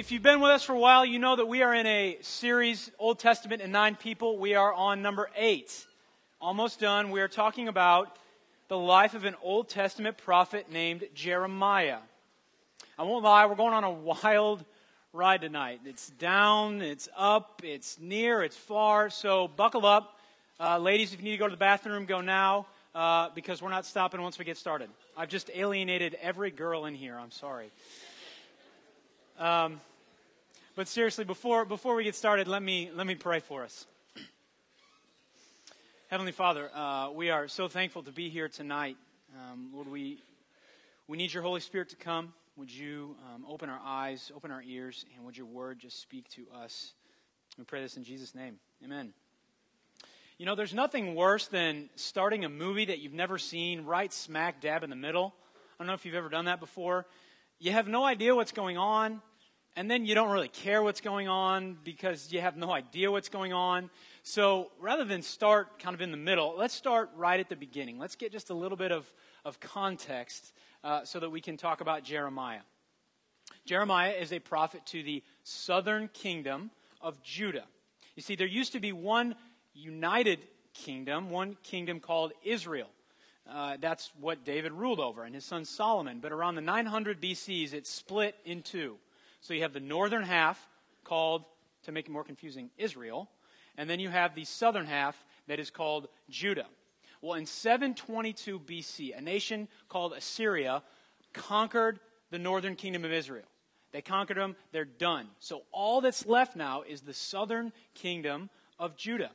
if you've been with us for a while, you know that we are in a series, Old Testament and Nine People. We are on number eight. Almost done. We are talking about the life of an Old Testament prophet named Jeremiah. I won't lie, we're going on a wild ride tonight. It's down, it's up, it's near, it's far. So buckle up. Uh, ladies, if you need to go to the bathroom, go now uh, because we're not stopping once we get started. I've just alienated every girl in here. I'm sorry. Um, but seriously, before, before we get started, let me, let me pray for us. Heavenly Father, uh, we are so thankful to be here tonight. Um, Lord, we, we need your Holy Spirit to come. Would you um, open our eyes, open our ears, and would your word just speak to us? We pray this in Jesus' name. Amen. You know, there's nothing worse than starting a movie that you've never seen right smack dab in the middle. I don't know if you've ever done that before. You have no idea what's going on and then you don't really care what's going on because you have no idea what's going on. So rather than start kind of in the middle, let's start right at the beginning. Let's get just a little bit of, of context uh, so that we can talk about Jeremiah. Jeremiah is a prophet to the southern kingdom of Judah. You see, there used to be one united kingdom, one kingdom called Israel. Uh, that's what David ruled over, and his son Solomon. But around the 900 BCs, it split in two. So you have the northern half called, to make it more confusing, Israel. And then you have the southern half that is called Judah. Well, in 722 BC, a nation called Assyria conquered the northern kingdom of Israel. They conquered them, they're done. So all that's left now is the southern kingdom of Judah.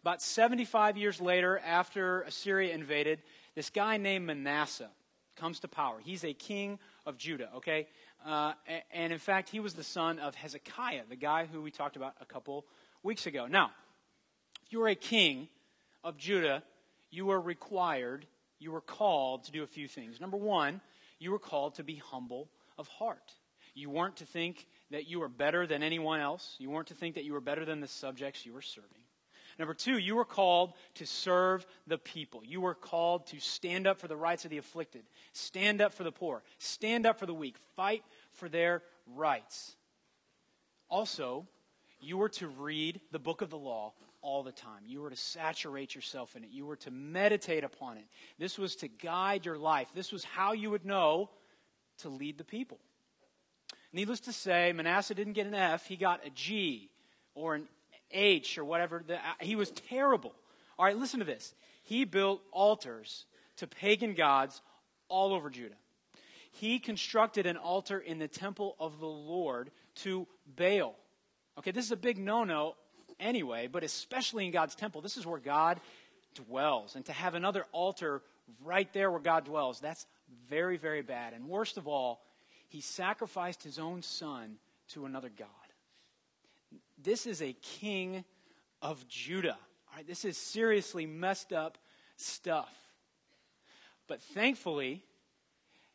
About 75 years later, after Assyria invaded, this guy named Manasseh comes to power. He's a king of Judah, okay? Uh, and in fact, he was the son of Hezekiah, the guy who we talked about a couple weeks ago. Now, if you were a king of Judah, you were required, you were called to do a few things. Number one, you were called to be humble of heart. You weren't to think that you were better than anyone else. You weren't to think that you were better than the subjects you were serving. Number two, you were called to serve the people. You were called to stand up for the rights of the afflicted, stand up for the poor, stand up for the weak, fight for their rights. Also, you were to read the book of the law all the time. You were to saturate yourself in it. You were to meditate upon it. This was to guide your life. This was how you would know to lead the people. Needless to say, Manasseh didn't get an F, he got a G or an H or whatever. Uh, he was terrible. All right, listen to this. He built altars to pagan gods all over Judah. He constructed an altar in the temple of the Lord to Baal. Okay, this is a big no no anyway, but especially in God's temple. This is where God dwells. And to have another altar right there where God dwells, that's very, very bad. And worst of all, he sacrificed his own son to another God this is a king of Judah. All right, this is seriously messed up stuff. But thankfully,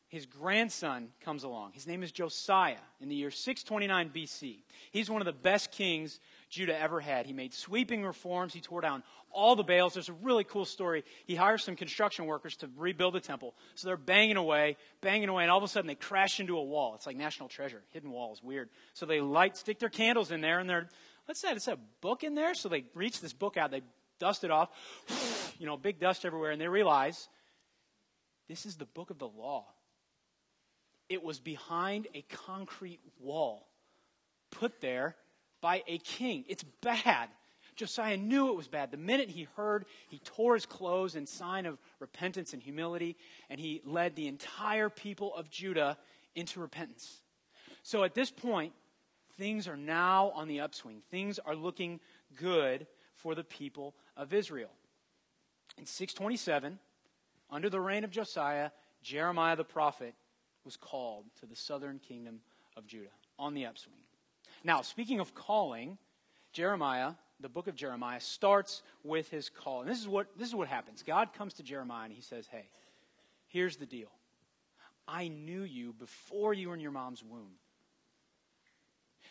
his grandson comes along. His name is Josiah in the year 629 BC. He's one of the best kings Judah ever had. He made sweeping reforms. He tore down all the Baals. There's a really cool story. He hires some construction workers to rebuild the temple. So they're banging away, banging away, and all of a sudden they crash into a wall. It's like national treasure. Hidden wall weird. So they light, stick their candles in there, and they're, let's say it's a book in there. So they reach this book out. They dust it off. You know, big dust everywhere. And they realize this is the book of the law. It was behind a concrete wall put there by a king. It's bad. Josiah knew it was bad. The minute he heard, he tore his clothes in sign of repentance and humility, and he led the entire people of Judah into repentance. So at this point, things are now on the upswing. Things are looking good for the people of Israel. In 627, under the reign of Josiah, Jeremiah the prophet was called to the southern kingdom of Judah on the upswing. Now, speaking of calling, Jeremiah, the book of Jeremiah, starts with his call. And this is what, this is what happens God comes to Jeremiah and he says, Hey, here's the deal. I knew you before you were in your mom's womb.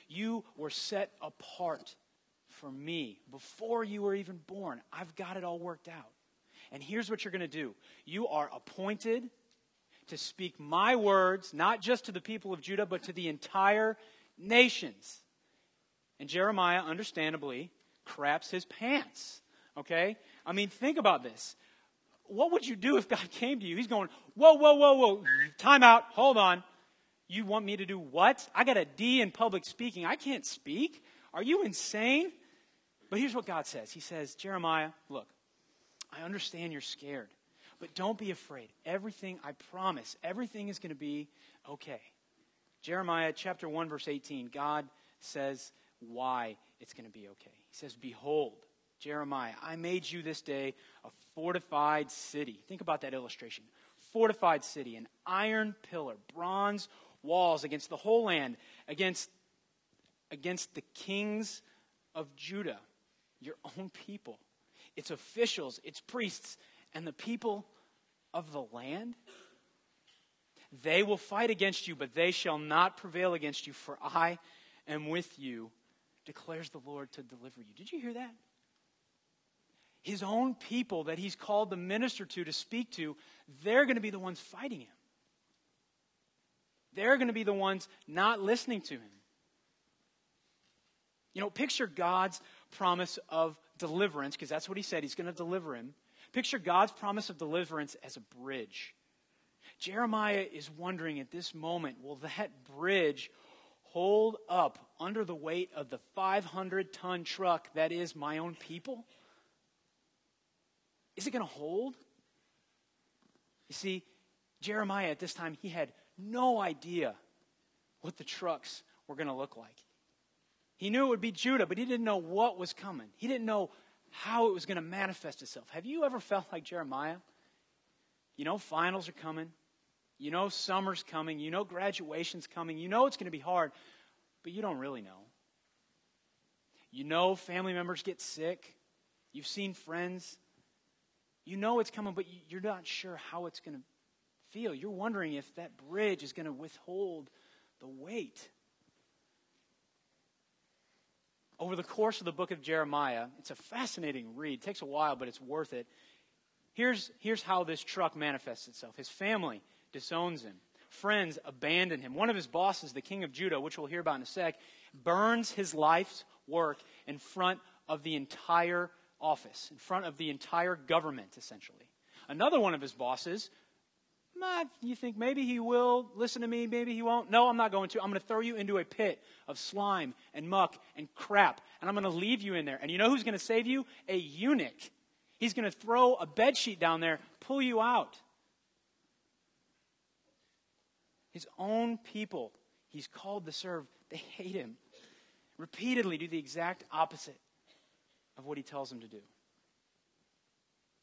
You were set apart for me before you were even born. I've got it all worked out. And here's what you're going to do you are appointed to speak my words, not just to the people of Judah, but to the entire nations. And Jeremiah, understandably, craps his pants. Okay? I mean, think about this. What would you do if God came to you? He's going, whoa, whoa, whoa, whoa, time out, hold on. You want me to do what? I got a D in public speaking. I can't speak. Are you insane? But here's what God says He says, Jeremiah, look, I understand you're scared, but don't be afraid. Everything, I promise, everything is going to be okay. Jeremiah chapter 1, verse 18, God says why it's going to be okay. He says, Behold, Jeremiah, I made you this day a fortified city. Think about that illustration. Fortified city, an iron pillar, bronze walls against the whole land, against, against the kings of Judah, your own people, its officials, its priests, and the people of the land. They will fight against you, but they shall not prevail against you, for I am with you, declares the Lord to deliver you. Did you hear that? His own people that he's called the minister to, to speak to, they're going to be the ones fighting him. They're going to be the ones not listening to him. You know, picture God's promise of deliverance, because that's what he said, he's going to deliver him. Picture God's promise of deliverance as a bridge. Jeremiah is wondering at this moment will that bridge hold up under the weight of the 500 ton truck that is my own people? Is it going to hold? You see, Jeremiah at this time, he had no idea what the trucks were going to look like. He knew it would be Judah, but he didn't know what was coming. He didn't know how it was going to manifest itself. Have you ever felt like Jeremiah? You know, finals are coming. You know, summer's coming. You know, graduation's coming. You know, it's going to be hard, but you don't really know. You know, family members get sick. You've seen friends. You know it's coming, but you're not sure how it's going to feel. You're wondering if that bridge is going to withhold the weight. Over the course of the book of Jeremiah, it's a fascinating read. It takes a while, but it's worth it. Here's, here's how this truck manifests itself his family disowns him, friends abandon him. One of his bosses, the king of Judah, which we'll hear about in a sec, burns his life's work in front of the entire office, in front of the entire government, essentially. Another one of his bosses you think maybe he will listen to me, maybe he won't. No, I'm not going to. I'm going to throw you into a pit of slime and muck and crap, and I'm going to leave you in there. And you know who's going to save you? A eunuch. He's going to throw a bed sheet down there, pull you out. His own people he's called to serve, they hate him. Repeatedly do the exact opposite of what he tells them to do.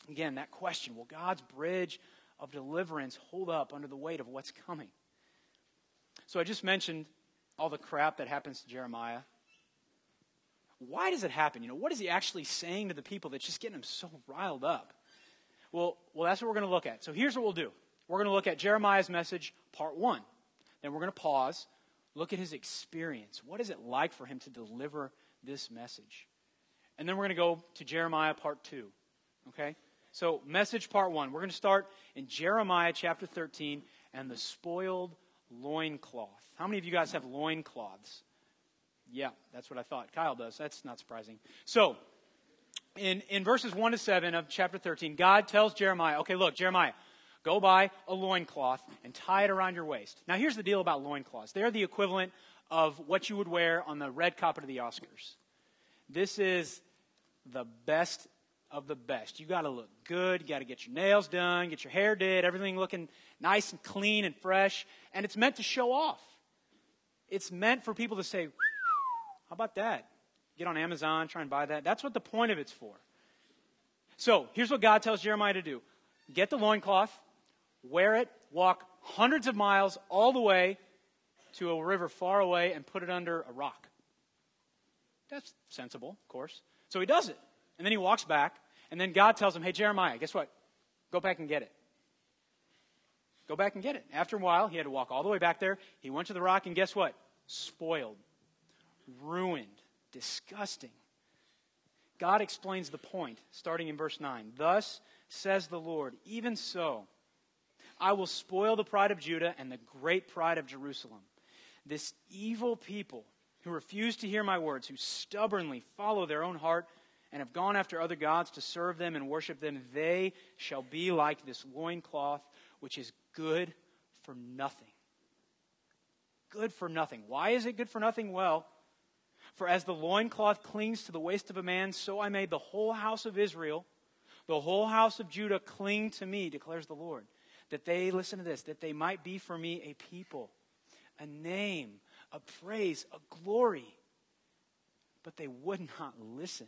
Again, that question will God's bridge of deliverance hold up under the weight of what's coming. So I just mentioned all the crap that happens to Jeremiah. Why does it happen? You know, what is he actually saying to the people that's just getting them so riled up? Well, well, that's what we're going to look at. So here's what we'll do. We're going to look at Jeremiah's message, part one. Then we're going to pause, look at his experience. What is it like for him to deliver this message? And then we're going to go to Jeremiah, part two. Okay? So, message part one. We're going to start in Jeremiah chapter 13 and the spoiled loincloth. How many of you guys have loincloths? Yeah, that's what I thought. Kyle does. That's not surprising. So, in, in verses 1 to 7 of chapter 13, God tells Jeremiah, okay, look, Jeremiah, go buy a loincloth and tie it around your waist. Now, here's the deal about loincloths they're the equivalent of what you would wear on the red carpet of the Oscars. This is the best of the best. You got to look good. You got to get your nails done, get your hair did, everything looking nice and clean and fresh. And it's meant to show off. It's meant for people to say, how about that? Get on Amazon, try and buy that. That's what the point of it's for. So here's what God tells Jeremiah to do get the loincloth, wear it, walk hundreds of miles all the way to a river far away, and put it under a rock. That's sensible, of course. So he does it. And then he walks back, and then God tells him, Hey, Jeremiah, guess what? Go back and get it. Go back and get it. After a while, he had to walk all the way back there. He went to the rock, and guess what? Spoiled, ruined, disgusting. God explains the point, starting in verse 9. Thus says the Lord, even so, I will spoil the pride of Judah and the great pride of Jerusalem. this evil people who refuse to hear my words, who stubbornly follow their own heart and have gone after other gods to serve them and worship them, they shall be like this loincloth, which is good for nothing. Good for nothing. Why is it good for nothing? Well, for as the loincloth clings to the waist of a man, so I made the whole house of Israel, the whole house of Judah cling to me, declares the Lord. That they, listen to this, that they might be for me a people, a name, a praise, a glory. But they would not listen.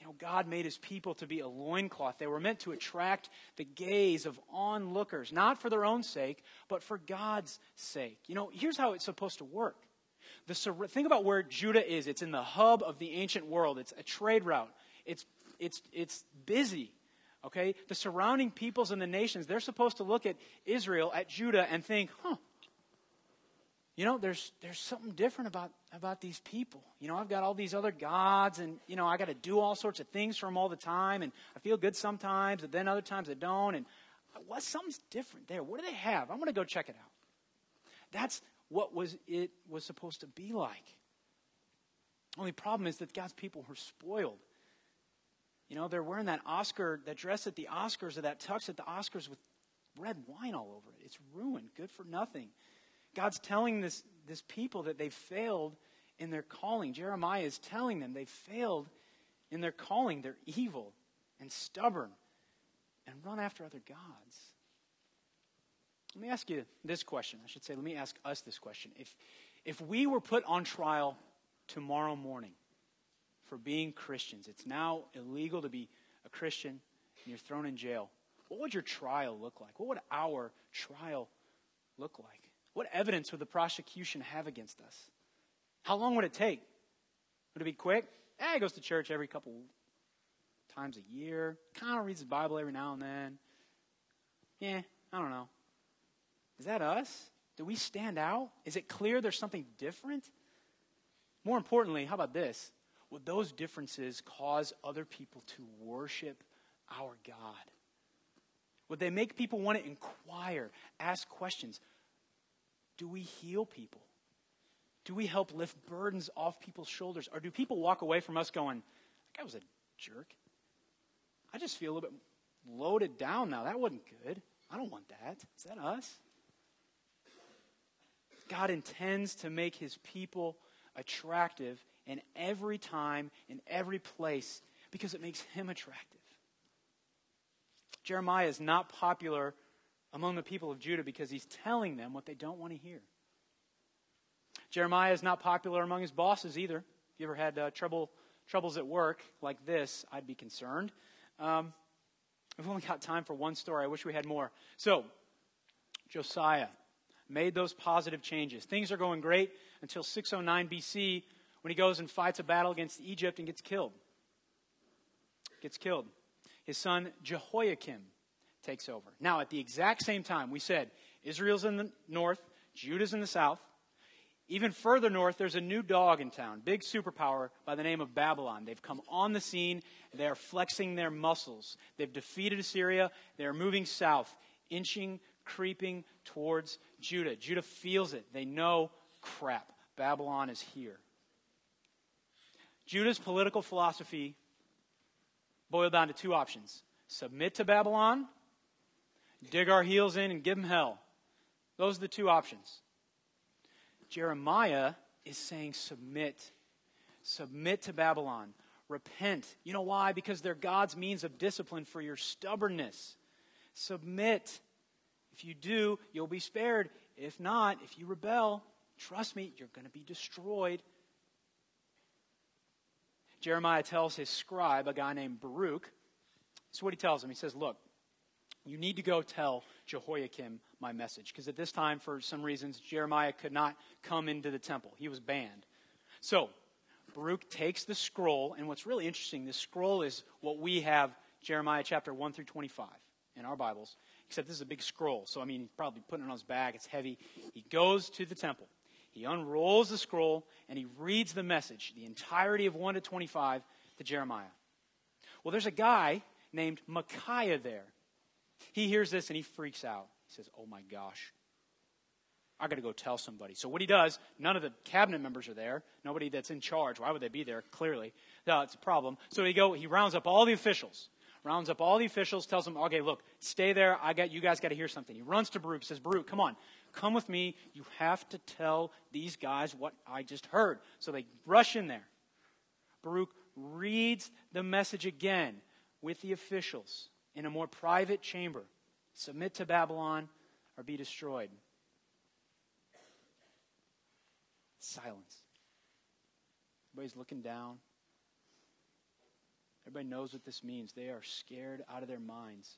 You know, God made his people to be a loincloth. They were meant to attract the gaze of onlookers, not for their own sake, but for God's sake. You know, here's how it's supposed to work. The, think about where Judah is. It's in the hub of the ancient world. It's a trade route. It's, it's, it's busy. Okay? The surrounding peoples and the nations, they're supposed to look at Israel, at Judah, and think, huh, you know, there's, there's something different about, about these people. You know, I've got all these other gods, and, you know, I got to do all sorts of things for them all the time, and I feel good sometimes, and then other times I don't, and what, something's different there. What do they have? I'm going to go check it out. That's what was it was supposed to be like. Only problem is that God's people were spoiled. You know, they're wearing that Oscar, that dress at the Oscars, or that tux at the Oscars with red wine all over it. It's ruined, good for nothing. God's telling this, this people that they've failed in their calling. Jeremiah is telling them they've failed in their calling. They're evil and stubborn and run after other gods. Let me ask you this question. I should say, let me ask us this question. If, if we were put on trial tomorrow morning for being Christians, it's now illegal to be a Christian and you're thrown in jail, what would your trial look like? What would our trial look like? What evidence would the prosecution have against us? How long would it take? Would it be quick? Eh, he goes to church every couple times a year. Kind of reads the Bible every now and then. Yeah, I don't know. Is that us? Do we stand out? Is it clear there's something different? More importantly, how about this? Would those differences cause other people to worship our God? Would they make people want to inquire, ask questions? Do we heal people? Do we help lift burdens off people's shoulders? Or do people walk away from us going, that guy was a jerk? I just feel a little bit loaded down now. That wasn't good. I don't want that. Is that us? God intends to make his people attractive in every time, in every place, because it makes him attractive. Jeremiah is not popular among the people of Judah because he's telling them what they don't want to hear. Jeremiah is not popular among his bosses either. If you ever had uh, trouble, troubles at work like this, I'd be concerned. Um, we've only got time for one story. I wish we had more. So, Josiah made those positive changes. Things are going great until 609 BC when he goes and fights a battle against Egypt and gets killed. Gets killed. His son Jehoiakim takes over. Now, at the exact same time, we said Israel's in the north, Judah's in the south. Even further north, there's a new dog in town, big superpower by the name of Babylon. They've come on the scene. They are flexing their muscles. They've defeated Assyria. They are moving south, inching, creeping towards Judah. Judah feels it. They know, crap, Babylon is here. Judah's political philosophy boiled down to two options submit to Babylon dig our heels in and give them hell. Those are the two options. Jeremiah is saying, submit. Submit to Babylon. Repent. You know why? Because they're God's means of discipline for your stubbornness. Submit. If you do, you'll be spared. If not, if you rebel, trust me, you're going to be destroyed. Jeremiah tells his scribe, a guy named Baruch, is what he tells him. He says, Look, you need to go tell Jehoiakim my message. Because at this time, for some reasons, Jeremiah could not come into the temple. He was banned. So, Baruch takes the scroll, and what's really interesting, this scroll is what we have Jeremiah chapter 1 through 25 in our Bibles, except this is a big scroll. So, I mean, he's probably putting it on his back, it's heavy. He goes to the temple, he unrolls the scroll, and he reads the message, the entirety of 1 to 25, to Jeremiah. Well, there's a guy named Micaiah there. He hears this and he freaks out. He says, Oh my gosh. I got to go tell somebody. So what he does, none of the cabinet members are there. Nobody that's in charge. Why would they be there? Clearly, no, it's a problem. So he go. He rounds up all the officials. Rounds up all the officials. Tells them, okay, look, stay there. I got you guys. Got to hear something. He runs to Baruch. Says, Baruch, come on, come with me. You have to tell these guys what I just heard. So they rush in there. Baruch reads the message again with the officials in a more private chamber. Submit to Babylon or be destroyed. Silence. Everybody's looking down. Everybody knows what this means. They are scared out of their minds.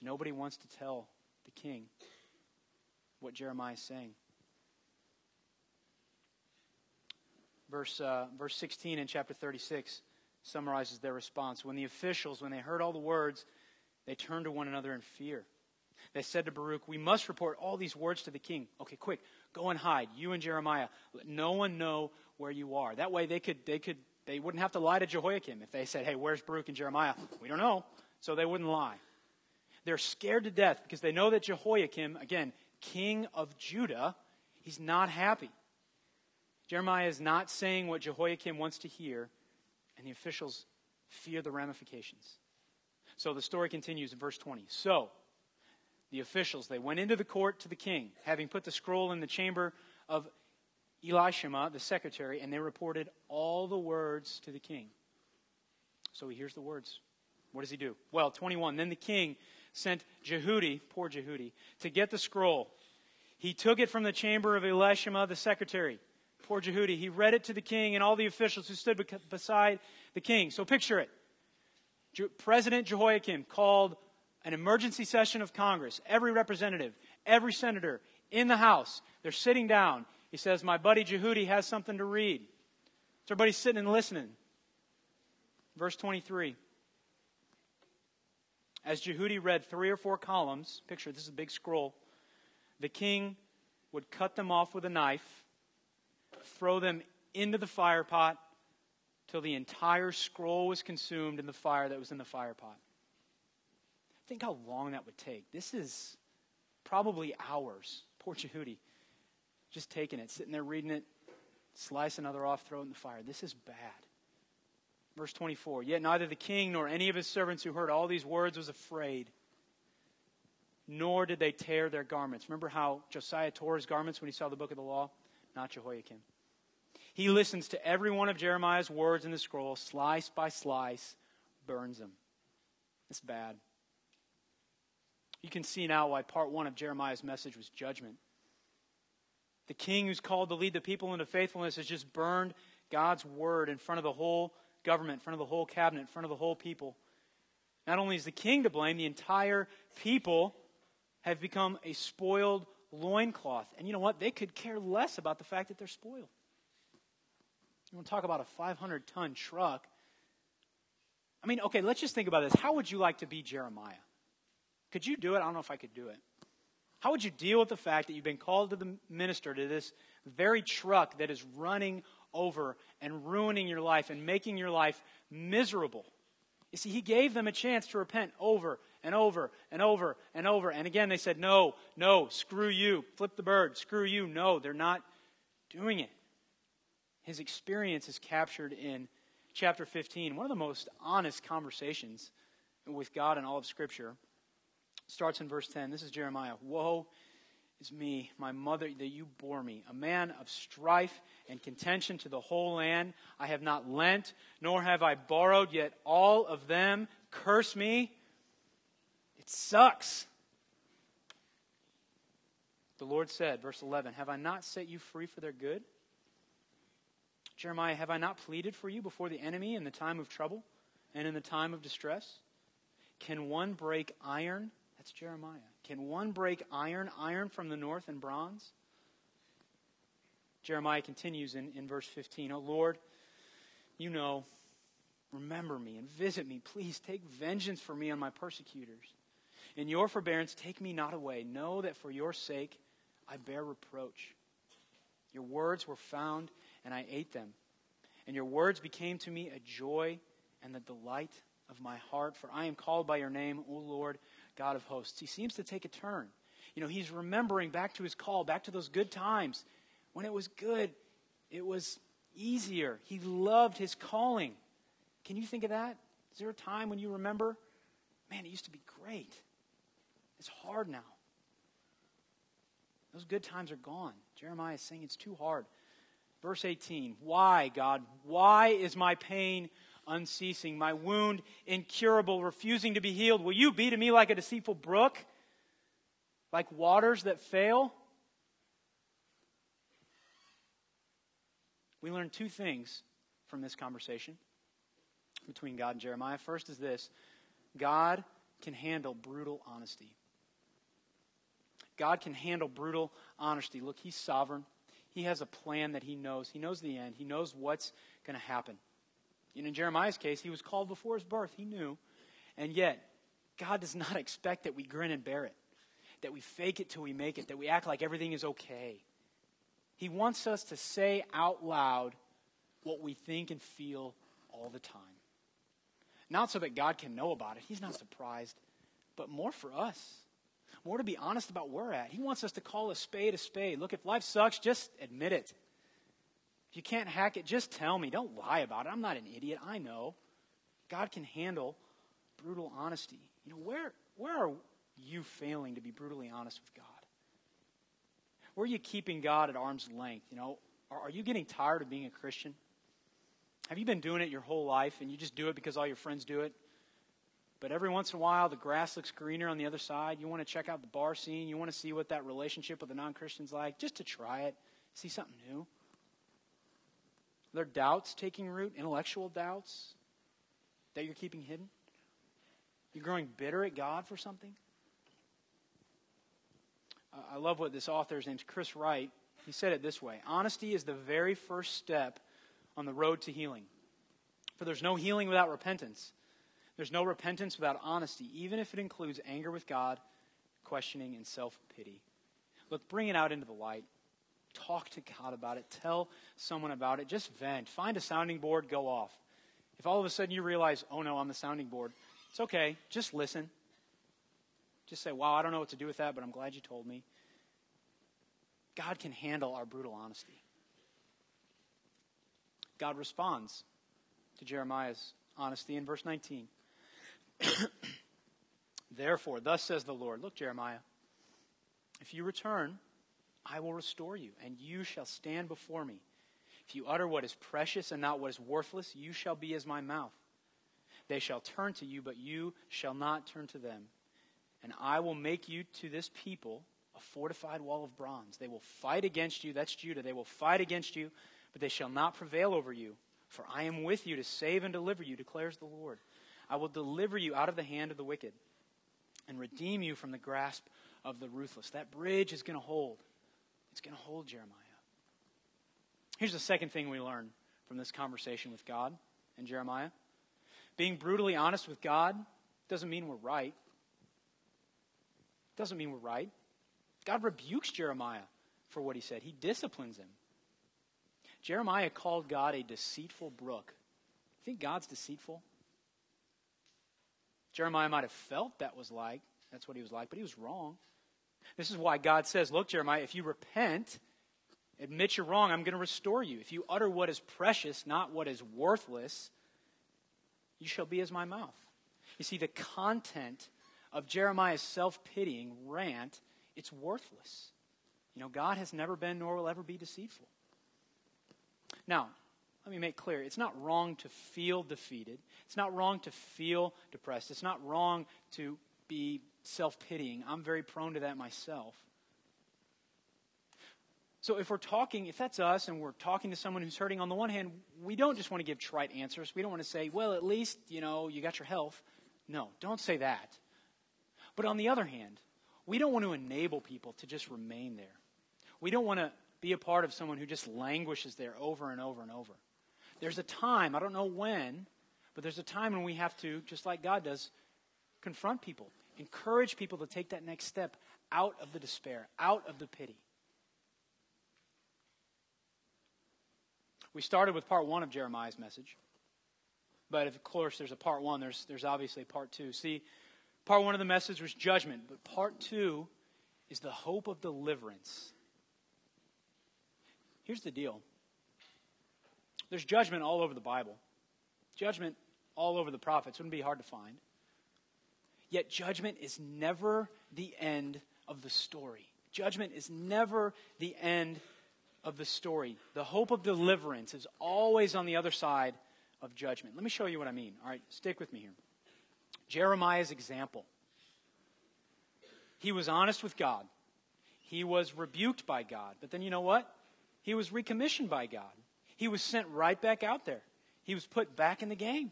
Nobody wants to tell the king what Jeremiah is saying. Verse, uh, verse 16 in chapter 36 summarizes their response. When the officials, when they heard all the words, they turned to one another in fear. They said to Baruch, We must report all these words to the king. Okay, quick, go and hide, you and Jeremiah. Let no one know where you are. That way they could they could they wouldn't have to lie to Jehoiakim if they said, Hey, where's Baruch and Jeremiah? We don't know. So they wouldn't lie. They're scared to death because they know that Jehoiakim, again, king of Judah, he's not happy. Jeremiah is not saying what Jehoiakim wants to hear, and the officials fear the ramifications. So the story continues in verse 20. So the officials, they went into the court to the king, having put the scroll in the chamber of Elishama, the secretary, and they reported all the words to the king. So he hears the words. What does he do? Well, 21. Then the king sent Jehudi, poor Jehudi, to get the scroll. He took it from the chamber of Elishama, the secretary. Poor Jehudi. He read it to the king and all the officials who stood beside the king. So picture it. President Jehoiakim called an emergency session of Congress, every representative, every senator in the House, they're sitting down. He says, My buddy Jehudi has something to read. So everybody's sitting and listening. Verse 23. As Jehudi read three or four columns, picture this is a big scroll, the king would cut them off with a knife, throw them into the fire pot till the entire scroll was consumed in the fire that was in the fire pot. Think how long that would take. This is probably hours. Poor Jehudi. Just taking it, sitting there reading it, slice another off, throw it in the fire. This is bad. Verse 24 Yet neither the king nor any of his servants who heard all these words was afraid, nor did they tear their garments. Remember how Josiah tore his garments when he saw the book of the law? Not Jehoiakim. He listens to every one of Jeremiah's words in the scroll, slice by slice, burns them. It's bad. You can see now why part one of Jeremiah's message was judgment. The king who's called to lead the people into faithfulness has just burned God's word in front of the whole government, in front of the whole cabinet, in front of the whole people. Not only is the king to blame, the entire people have become a spoiled loincloth. And you know what? They could care less about the fact that they're spoiled. You want to talk about a 500 ton truck? I mean, okay, let's just think about this. How would you like to be Jeremiah? Could you do it? I don't know if I could do it. How would you deal with the fact that you've been called to the minister to this very truck that is running over and ruining your life and making your life miserable? You see, he gave them a chance to repent over and over and over and over. And again, they said, No, no, screw you. Flip the bird, screw you. No, they're not doing it. His experience is captured in chapter 15, one of the most honest conversations with God in all of Scripture starts in verse 10. This is Jeremiah. Woe is me, my mother, that you bore me, a man of strife and contention to the whole land. I have not lent, nor have I borrowed, yet all of them curse me. It sucks. The Lord said, verse 11, Have I not set you free for their good? Jeremiah, have I not pleaded for you before the enemy in the time of trouble and in the time of distress? Can one break iron that's Jeremiah. Can one break iron, iron from the north and bronze? Jeremiah continues in, in verse 15 Oh Lord, you know, remember me and visit me. Please take vengeance for me on my persecutors. In your forbearance, take me not away. Know that for your sake I bear reproach. Your words were found, and I ate them. And your words became to me a joy and the delight of my heart. For I am called by your name, O Lord God of hosts. He seems to take a turn. You know, he's remembering back to his call, back to those good times. When it was good, it was easier. He loved his calling. Can you think of that? Is there a time when you remember, man, it used to be great? It's hard now. Those good times are gone. Jeremiah is saying it's too hard. Verse 18 Why, God? Why is my pain unceasing, my wound incurable, refusing to be healed? Will you be to me like a deceitful brook, like waters that fail? We learn two things from this conversation between God and Jeremiah. First is this God can handle brutal honesty. God can handle brutal honesty. Look, He's sovereign. He has a plan that He knows. He knows the end. He knows what's going to happen. And in Jeremiah's case, he was called before his birth. He knew. And yet, God does not expect that we grin and bear it, that we fake it till we make it, that we act like everything is okay. He wants us to say out loud what we think and feel all the time. Not so that God can know about it, He's not surprised, but more for us. More to be honest about where we're at. He wants us to call a spade a spade. Look, if life sucks, just admit it. If you can't hack it, just tell me. Don't lie about it. I'm not an idiot. I know. God can handle brutal honesty. You know, where, where are you failing to be brutally honest with God? Where are you keeping God at arm's length? You know, are, are you getting tired of being a Christian? Have you been doing it your whole life and you just do it because all your friends do it? But every once in a while, the grass looks greener on the other side. You want to check out the bar scene. You want to see what that relationship with the non Christian's like, just to try it, see something new. Are there doubts taking root, intellectual doubts that you're keeping hidden? You're growing bitter at God for something? I love what this author, his name's Chris Wright, he said it this way Honesty is the very first step on the road to healing. For there's no healing without repentance. There's no repentance without honesty, even if it includes anger with God, questioning, and self pity. Look, bring it out into the light. Talk to God about it. Tell someone about it. Just vent. Find a sounding board, go off. If all of a sudden you realize, oh no, I'm the sounding board, it's okay. Just listen. Just say, wow, I don't know what to do with that, but I'm glad you told me. God can handle our brutal honesty. God responds to Jeremiah's honesty in verse 19. Therefore, thus says the Lord Look, Jeremiah, if you return, I will restore you, and you shall stand before me. If you utter what is precious and not what is worthless, you shall be as my mouth. They shall turn to you, but you shall not turn to them. And I will make you to this people a fortified wall of bronze. They will fight against you. That's Judah. They will fight against you, but they shall not prevail over you. For I am with you to save and deliver you, declares the Lord. I will deliver you out of the hand of the wicked and redeem you from the grasp of the ruthless. That bridge is going to hold. It's going to hold Jeremiah. Here's the second thing we learn from this conversation with God and Jeremiah. Being brutally honest with God doesn't mean we're right. Doesn't mean we're right. God rebukes Jeremiah for what he said, he disciplines him. Jeremiah called God a deceitful brook. You think God's deceitful? Jeremiah might have felt that was like, that's what he was like, but he was wrong. This is why God says, Look, Jeremiah, if you repent, admit you're wrong, I'm going to restore you. If you utter what is precious, not what is worthless, you shall be as my mouth. You see, the content of Jeremiah's self pitying rant, it's worthless. You know, God has never been nor will ever be deceitful. Now, let me make clear it's not wrong to feel defeated. It's not wrong to feel depressed. It's not wrong to be self pitying. I'm very prone to that myself. So if we're talking, if that's us and we're talking to someone who's hurting, on the one hand, we don't just want to give trite answers. We don't want to say, well, at least, you know, you got your health. No, don't say that. But on the other hand, we don't want to enable people to just remain there. We don't want to be a part of someone who just languishes there over and over and over. There's a time, I don't know when, but there's a time when we have to, just like God does, confront people, encourage people to take that next step out of the despair, out of the pity. We started with part one of Jeremiah's message. But of course, there's a part one, there's, there's obviously part two. See, part one of the message was judgment, but part two is the hope of deliverance. Here's the deal there's judgment all over the Bible, judgment all over the prophets. Wouldn't be hard to find. Yet, judgment is never the end of the story. Judgment is never the end of the story. The hope of deliverance is always on the other side of judgment. Let me show you what I mean. All right, stick with me here. Jeremiah's example. He was honest with God. He was rebuked by God. But then you know what? He was recommissioned by God. He was sent right back out there. He was put back in the game.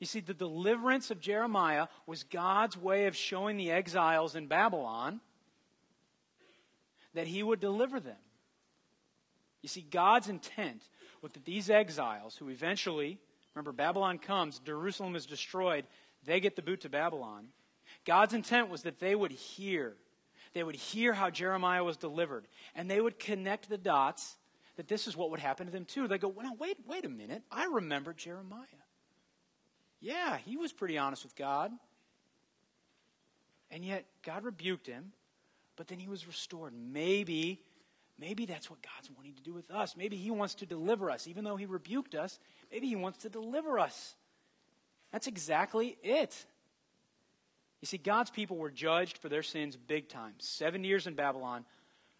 You see, the deliverance of Jeremiah was God's way of showing the exiles in Babylon that he would deliver them. You see, God's intent was that these exiles, who eventually, remember, Babylon comes, Jerusalem is destroyed, they get the boot to Babylon. God's intent was that they would hear. They would hear how Jeremiah was delivered, and they would connect the dots that this is what would happen to them too. They go, well, wait, wait a minute. I remember Jeremiah. Yeah, he was pretty honest with God. And yet, God rebuked him, but then he was restored. Maybe, maybe that's what God's wanting to do with us. Maybe he wants to deliver us. Even though he rebuked us, maybe he wants to deliver us. That's exactly it. You see, God's people were judged for their sins big time. Seven years in Babylon,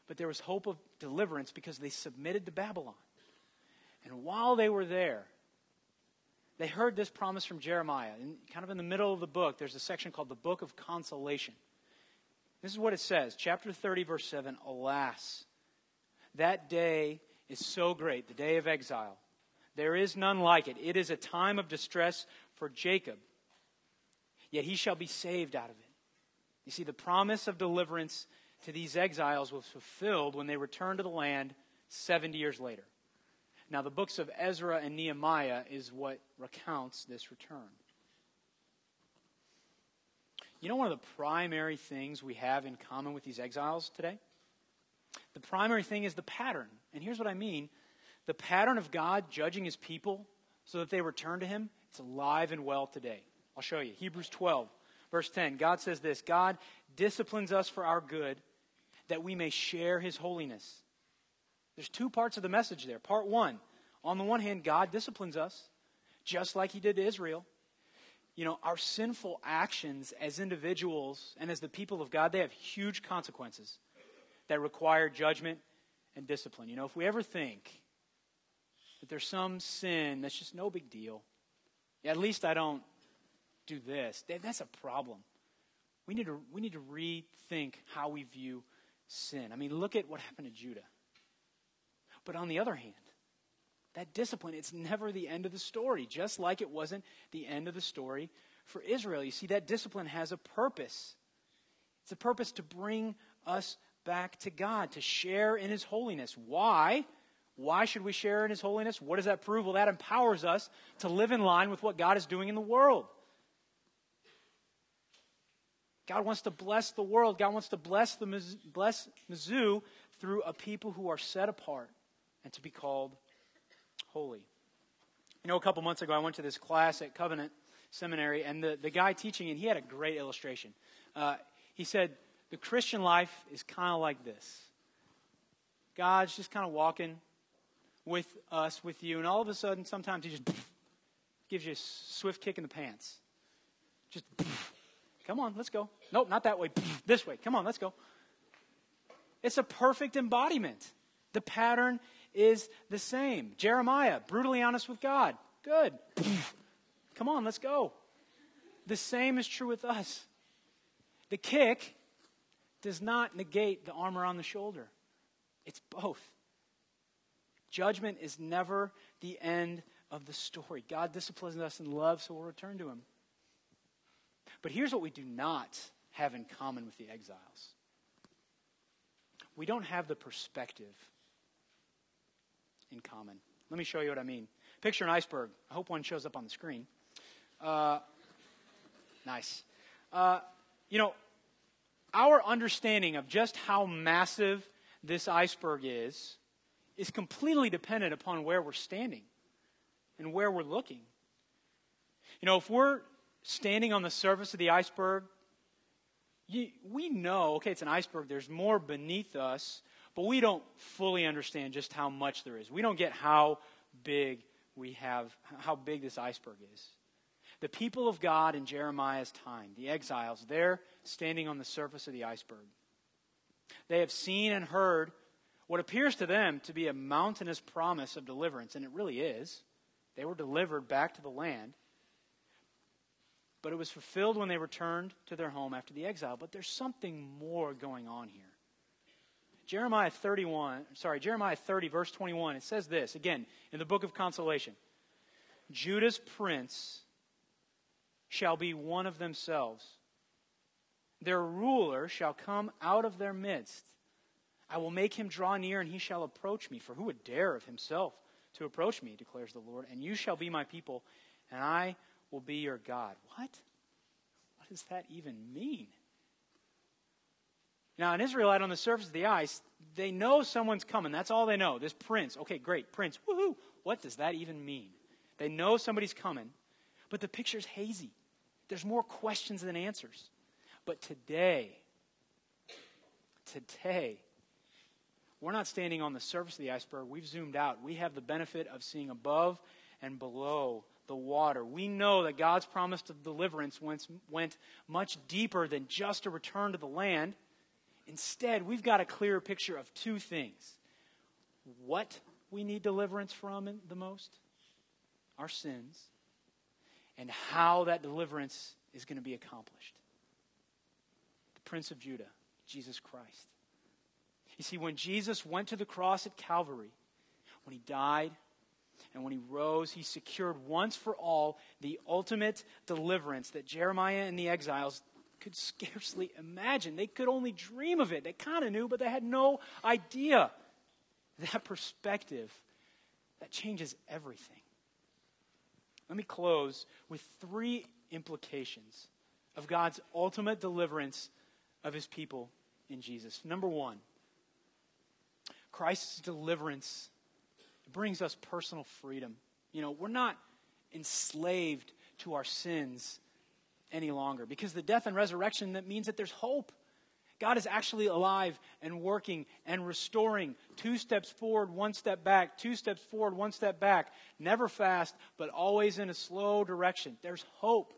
but there was hope of deliverance because they submitted to Babylon. And while they were there, they heard this promise from Jeremiah. And kind of in the middle of the book, there's a section called the Book of Consolation. This is what it says, chapter 30, verse 7 Alas, that day is so great, the day of exile. There is none like it. It is a time of distress for Jacob, yet he shall be saved out of it. You see, the promise of deliverance to these exiles was fulfilled when they returned to the land 70 years later. Now, the books of Ezra and Nehemiah is what recounts this return. You know, one of the primary things we have in common with these exiles today? The primary thing is the pattern. And here's what I mean the pattern of God judging his people so that they return to him, it's alive and well today. I'll show you. Hebrews 12, verse 10. God says this God disciplines us for our good, that we may share his holiness. There's two parts of the message there. Part one, on the one hand, God disciplines us, just like he did to Israel. You know, our sinful actions as individuals and as the people of God, they have huge consequences that require judgment and discipline. You know, if we ever think that there's some sin that's just no big deal, at least I don't do this, that's a problem. We need to, we need to rethink how we view sin. I mean, look at what happened to Judah. But on the other hand, that discipline, it's never the end of the story, just like it wasn't the end of the story for Israel. You see, that discipline has a purpose. It's a purpose to bring us back to God, to share in His holiness. Why? Why should we share in His holiness? What does that prove? Well, that empowers us to live in line with what God is doing in the world. God wants to bless the world. God wants to bless the bless Mizzou through a people who are set apart and to be called holy. You know, a couple months ago, I went to this class at Covenant Seminary, and the, the guy teaching it, he had a great illustration. Uh, he said, The Christian life is kind of like this God's just kind of walking with us, with you, and all of a sudden, sometimes he just gives you a swift kick in the pants. Just, come on, let's go. Nope, not that way. This way. Come on, let's go. It's a perfect embodiment. The pattern is the same. Jeremiah, brutally honest with God. Good. Come on, let's go. The same is true with us. The kick does not negate the armor on the shoulder, it's both. Judgment is never the end of the story. God disciplines us in love, so we'll return to Him. But here's what we do not have in common with the exiles we don't have the perspective in common. Let me show you what I mean. Picture an iceberg. I hope one shows up on the screen. Uh, nice. Uh, you know, our understanding of just how massive this iceberg is is completely dependent upon where we're standing and where we're looking. You know, if we're standing on the surface of the iceberg, you, we know, okay, it's an iceberg, there's more beneath us, but we don't fully understand just how much there is. We don't get how big we have, how big this iceberg is. The people of God in Jeremiah's time, the exiles, they're standing on the surface of the iceberg. They have seen and heard what appears to them to be a mountainous promise of deliverance, and it really is. They were delivered back to the land. But it was fulfilled when they returned to their home after the exile. But there's something more going on here. Jeremiah 31, sorry, Jeremiah 30, verse 21, it says this, again, in the book of consolation Judah's prince shall be one of themselves. Their ruler shall come out of their midst. I will make him draw near, and he shall approach me. For who would dare of himself to approach me, declares the Lord? And you shall be my people, and I will be your God. What? What does that even mean? Now, an Israelite on the surface of the ice, they know someone's coming. That's all they know. This prince. Okay, great, prince. Woohoo! What does that even mean? They know somebody's coming, but the picture's hazy. There's more questions than answers. But today, today, we're not standing on the surface of the iceberg. We've zoomed out. We have the benefit of seeing above and below the water. We know that God's promise of deliverance went, went much deeper than just a return to the land. Instead, we've got a clearer picture of two things what we need deliverance from the most, our sins, and how that deliverance is going to be accomplished. The Prince of Judah, Jesus Christ. You see, when Jesus went to the cross at Calvary, when he died and when he rose, he secured once for all the ultimate deliverance that Jeremiah and the exiles could scarcely imagine. They could only dream of it. They kind of knew, but they had no idea. That perspective, that changes everything. Let me close with three implications of God's ultimate deliverance of his people in Jesus. Number one, Christ's deliverance brings us personal freedom. You know, we're not enslaved to our sins any longer. Because the death and resurrection, that means that there's hope. God is actually alive and working and restoring. Two steps forward, one step back, two steps forward, one step back. Never fast, but always in a slow direction. There's hope.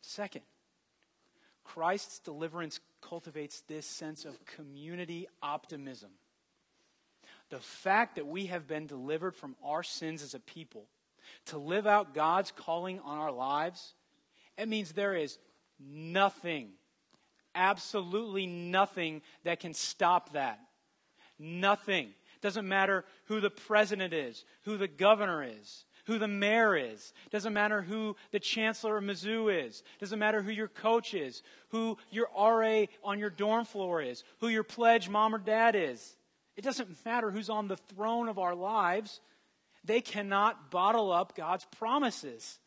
Second, Christ's deliverance cultivates this sense of community optimism. The fact that we have been delivered from our sins as a people to live out God's calling on our lives, it means there is nothing, absolutely nothing that can stop that. Nothing. Doesn't matter who the president is, who the governor is, who the mayor is. Doesn't matter who the chancellor of Mizzou is. Doesn't matter who your coach is, who your RA on your dorm floor is, who your pledge mom or dad is. It doesn't matter who's on the throne of our lives. They cannot bottle up God's promises.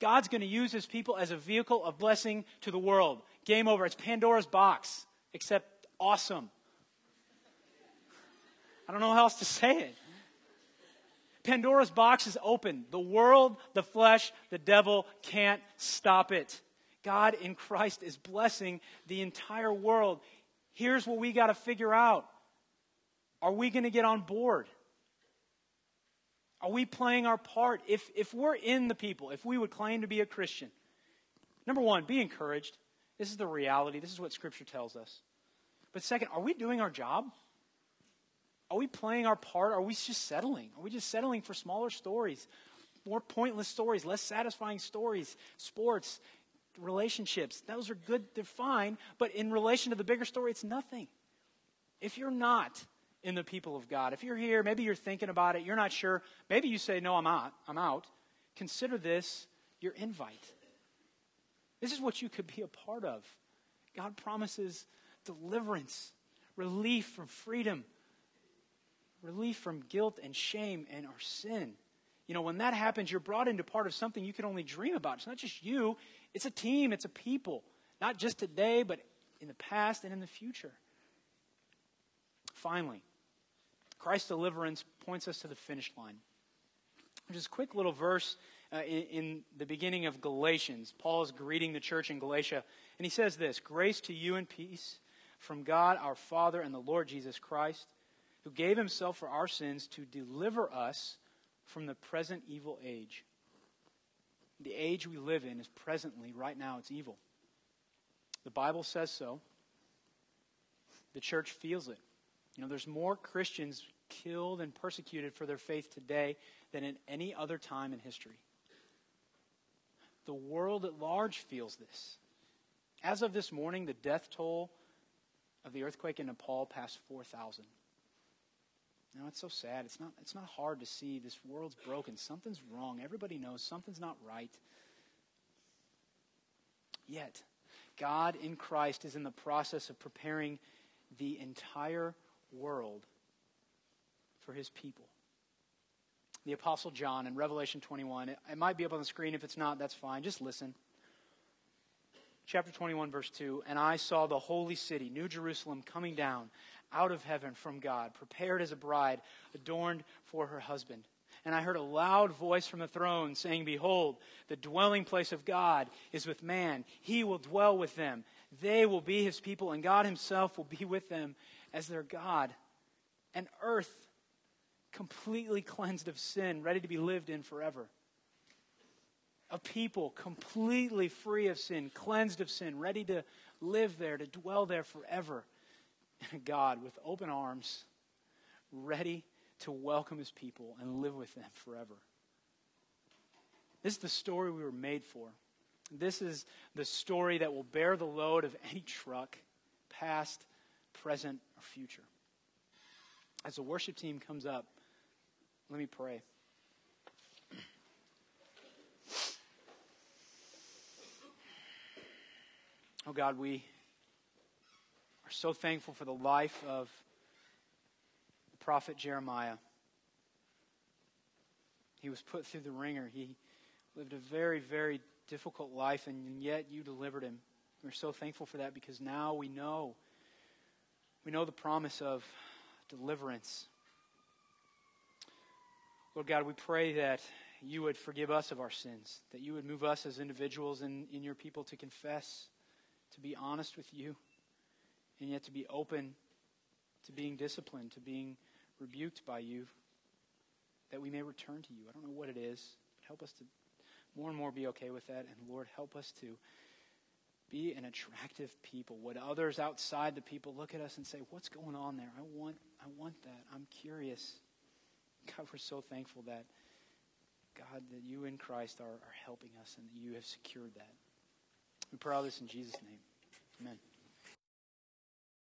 God's going to use his people as a vehicle of blessing to the world. Game over. It's Pandora's box, except awesome. I don't know how else to say it. Pandora's box is open. The world, the flesh, the devil can't stop it. God in Christ is blessing the entire world. Here's what we got to figure out Are we going to get on board? Are we playing our part? If, if we're in the people, if we would claim to be a Christian, number one, be encouraged. This is the reality. This is what Scripture tells us. But second, are we doing our job? Are we playing our part? Are we just settling? Are we just settling for smaller stories, more pointless stories, less satisfying stories, sports, relationships? Those are good, they're fine, but in relation to the bigger story, it's nothing. If you're not, in the people of God. If you're here, maybe you're thinking about it, you're not sure, maybe you say, No, I'm out. I'm out. Consider this your invite. This is what you could be a part of. God promises deliverance, relief from freedom, relief from guilt and shame and our sin. You know, when that happens, you're brought into part of something you can only dream about. It's not just you, it's a team, it's a people. Not just today, but in the past and in the future. Finally, Christ's deliverance points us to the finish line. Just a quick little verse uh, in, in the beginning of Galatians. Paul is greeting the church in Galatia, and he says this Grace to you and peace from God our Father and the Lord Jesus Christ, who gave himself for our sins to deliver us from the present evil age. The age we live in is presently, right now, it's evil. The Bible says so. The church feels it. You know, there's more Christians killed and persecuted for their faith today than in any other time in history. The world at large feels this. As of this morning, the death toll of the earthquake in Nepal passed 4,000. Now, it's so sad. It's not, it's not hard to see. This world's broken. Something's wrong. Everybody knows something's not right. Yet, God in Christ is in the process of preparing the entire world for his people. The Apostle John in Revelation 21, it, it might be up on the screen. If it's not, that's fine. Just listen. Chapter 21, verse 2 And I saw the holy city, New Jerusalem, coming down out of heaven from God, prepared as a bride, adorned for her husband. And I heard a loud voice from the throne saying, Behold, the dwelling place of God is with man. He will dwell with them. They will be his people, and God himself will be with them as their God. an earth completely cleansed of sin, ready to be lived in forever. A people completely free of sin, cleansed of sin, ready to live there, to dwell there forever. And a God with open arms, ready to welcome his people and live with them forever. This is the story we were made for. This is the story that will bear the load of any truck, past, present, future. As the worship team comes up, let me pray. Oh God, we are so thankful for the life of the prophet Jeremiah. He was put through the wringer. He lived a very, very difficult life, and yet you delivered him. We're so thankful for that because now we know. We know the promise of deliverance. Lord God, we pray that you would forgive us of our sins, that you would move us as individuals and in, in your people to confess, to be honest with you, and yet to be open to being disciplined, to being rebuked by you, that we may return to you. I don't know what it is, but help us to more and more be okay with that. And Lord, help us to be an attractive people. Would others outside the people look at us and say, What's going on there? I want, I want that. I'm curious. God, we're so thankful that, God, that you in Christ are, are helping us and that you have secured that. We pray all this in Jesus' name.